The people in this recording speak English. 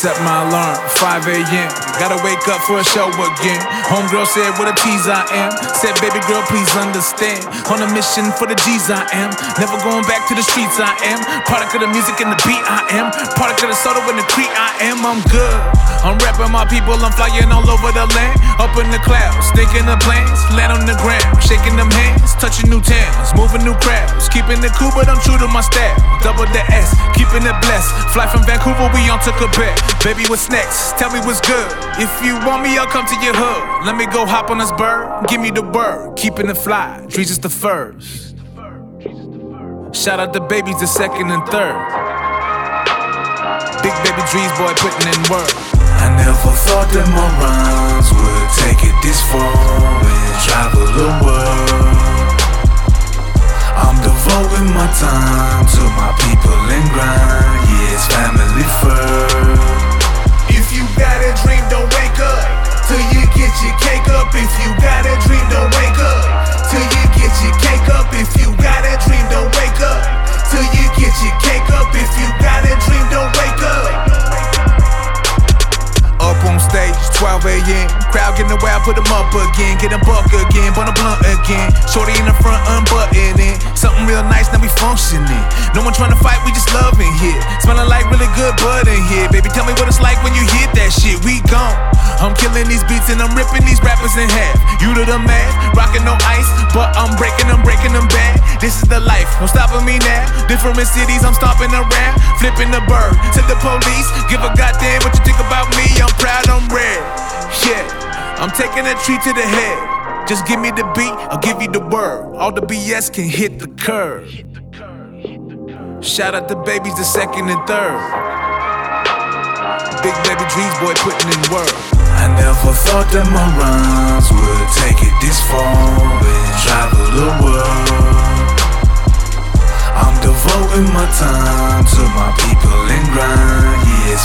set my alarm, 5 a.m. Gotta wake up for a show again. Homegirl said, What a tease I am. Said, Baby girl, please understand. On a mission for the G's I am. Never going back to the streets I am. Product of the music and the beat I am. Product of the Saulteaux and the Cree I am. I'm good. I'm rapping my people, I'm flying all over the land. Up in the clouds, thinking of planes. Land on the ground, shaking them hands. Touching new towns, moving new crowds. Keeping it cool, but I'm true to my style. Double the S, keeping it blessed. Fly from Vancouver, we on to Quebec. Baby, what's next? Tell me what's good. If you want me, I'll come to your hood. Let me go hop on this bird. Give me the bird. Keeping it fly. Drees is the first. Shout out the babies, the second and third. Big baby Drees boy putting in work. Thought that my rhymes would take it this far and travel the world. 12 a.m. Crowd getting wild, put them up again. Get a buck again, burn a blunt again. Shorty in the front, unbuttoning. Something real nice, now we functioning. No one trying to fight, we just loving here. Smelling like really good bud in here. Baby, tell me what it's like when you hit that shit. We gone. I'm killing these beats and I'm ripping these rappers in half. You to the math, rocking no ice, but I'm breaking them, breaking them bad. This is the life, no stopping me now. Different cities, I'm stopping around, flipping the bird to the police. Give a goddamn what you think about me. I'm proud, I'm red. I'm taking a tree to the head. Just give me the beat, I'll give you the word. All the BS can hit the curve. Shout out the babies, the second and third. Big baby Drees boy putting in work. I never thought that my rhymes would take it this far travel the world. I'm devoting my time to my people and grind. Yeah,